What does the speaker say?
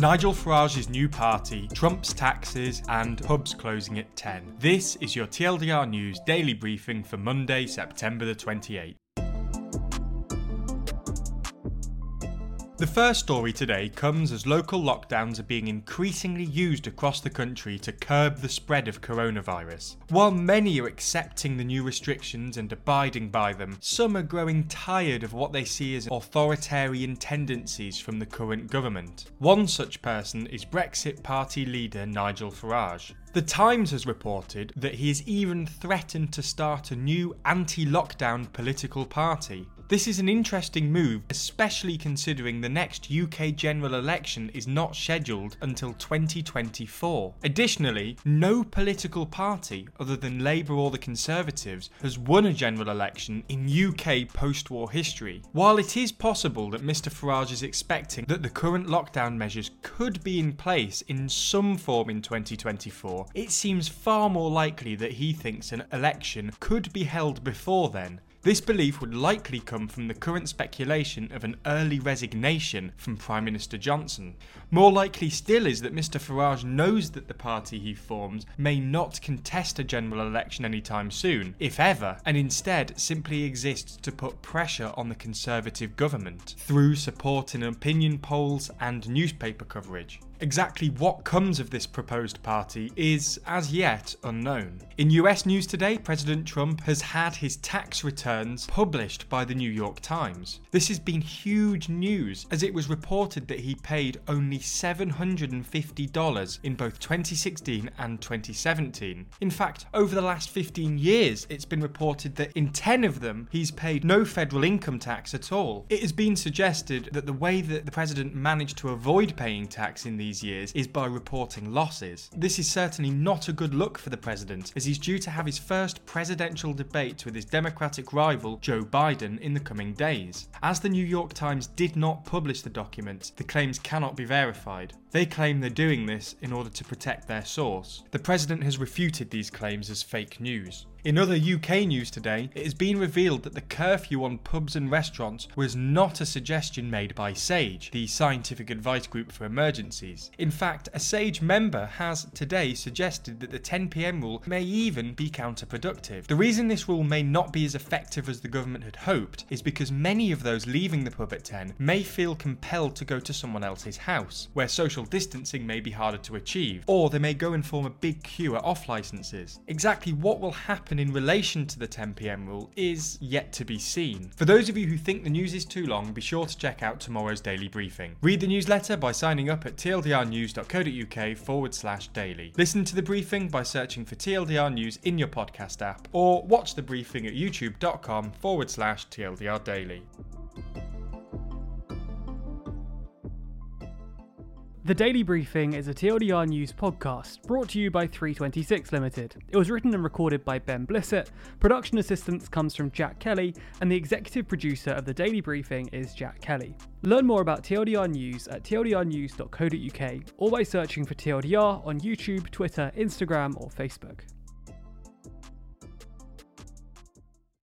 Nigel Farage's new party, Trump's taxes, and pubs closing at 10. This is your TLDR News daily briefing for Monday, September the 28th. The first story today comes as local lockdowns are being increasingly used across the country to curb the spread of coronavirus. While many are accepting the new restrictions and abiding by them, some are growing tired of what they see as authoritarian tendencies from the current government. One such person is Brexit Party leader Nigel Farage. The Times has reported that he has even threatened to start a new anti lockdown political party. This is an interesting move, especially considering the next UK general election is not scheduled until 2024. Additionally, no political party other than Labour or the Conservatives has won a general election in UK post war history. While it is possible that Mr Farage is expecting that the current lockdown measures could be in place in some form in 2024, it seems far more likely that he thinks an election could be held before then. This belief would likely come from the current speculation of an early resignation from Prime Minister Johnson. More likely still is that Mr Farage knows that the party he forms may not contest a general election anytime soon, if ever, and instead simply exists to put pressure on the Conservative government through support in opinion polls and newspaper coverage. Exactly what comes of this proposed party is, as yet, unknown. In US news today, President Trump has had his tax returns published by the New York Times. This has been huge news, as it was reported that he paid only $750 in both 2016 and 2017. In fact, over the last 15 years, it's been reported that in 10 of them, he's paid no federal income tax at all. It has been suggested that the way that the president managed to avoid paying tax in these years is by reporting losses. This is certainly not a good look for the president, as he's due to have his first presidential debate with his Democratic rival, Joe Biden, in the coming days. As the New York Times did not publish the document, the claims cannot be verified. They claim they're doing this in order to protect their source. The president has refuted these claims as fake news. In other UK news today, it has been revealed that the curfew on pubs and restaurants was not a suggestion made by SAGE, the scientific advice group for emergencies. In fact, a SAGE member has today suggested that the 10pm rule may even be counterproductive. The reason this rule may not be as effective as the government had hoped is because many of those leaving the pub at 10 may feel compelled to go to someone else's house, where social distancing may be harder to achieve, or they may go and form a big queue at off licenses. Exactly what will happen happen in relation to the 10pm rule is yet to be seen. For those of you who think the news is too long, be sure to check out tomorrow's daily briefing. Read the newsletter by signing up at tldrnews.co.uk forward slash daily. Listen to the briefing by searching for TLDR News in your podcast app, or watch the briefing at youtube.com forward slash TLDR daily. The Daily Briefing is a TLDR News podcast brought to you by 326 Limited. It was written and recorded by Ben Blissett, production assistance comes from Jack Kelly, and the executive producer of The Daily Briefing is Jack Kelly. Learn more about TLDR News at tldrnews.co.uk or by searching for TLDR on YouTube, Twitter, Instagram, or Facebook.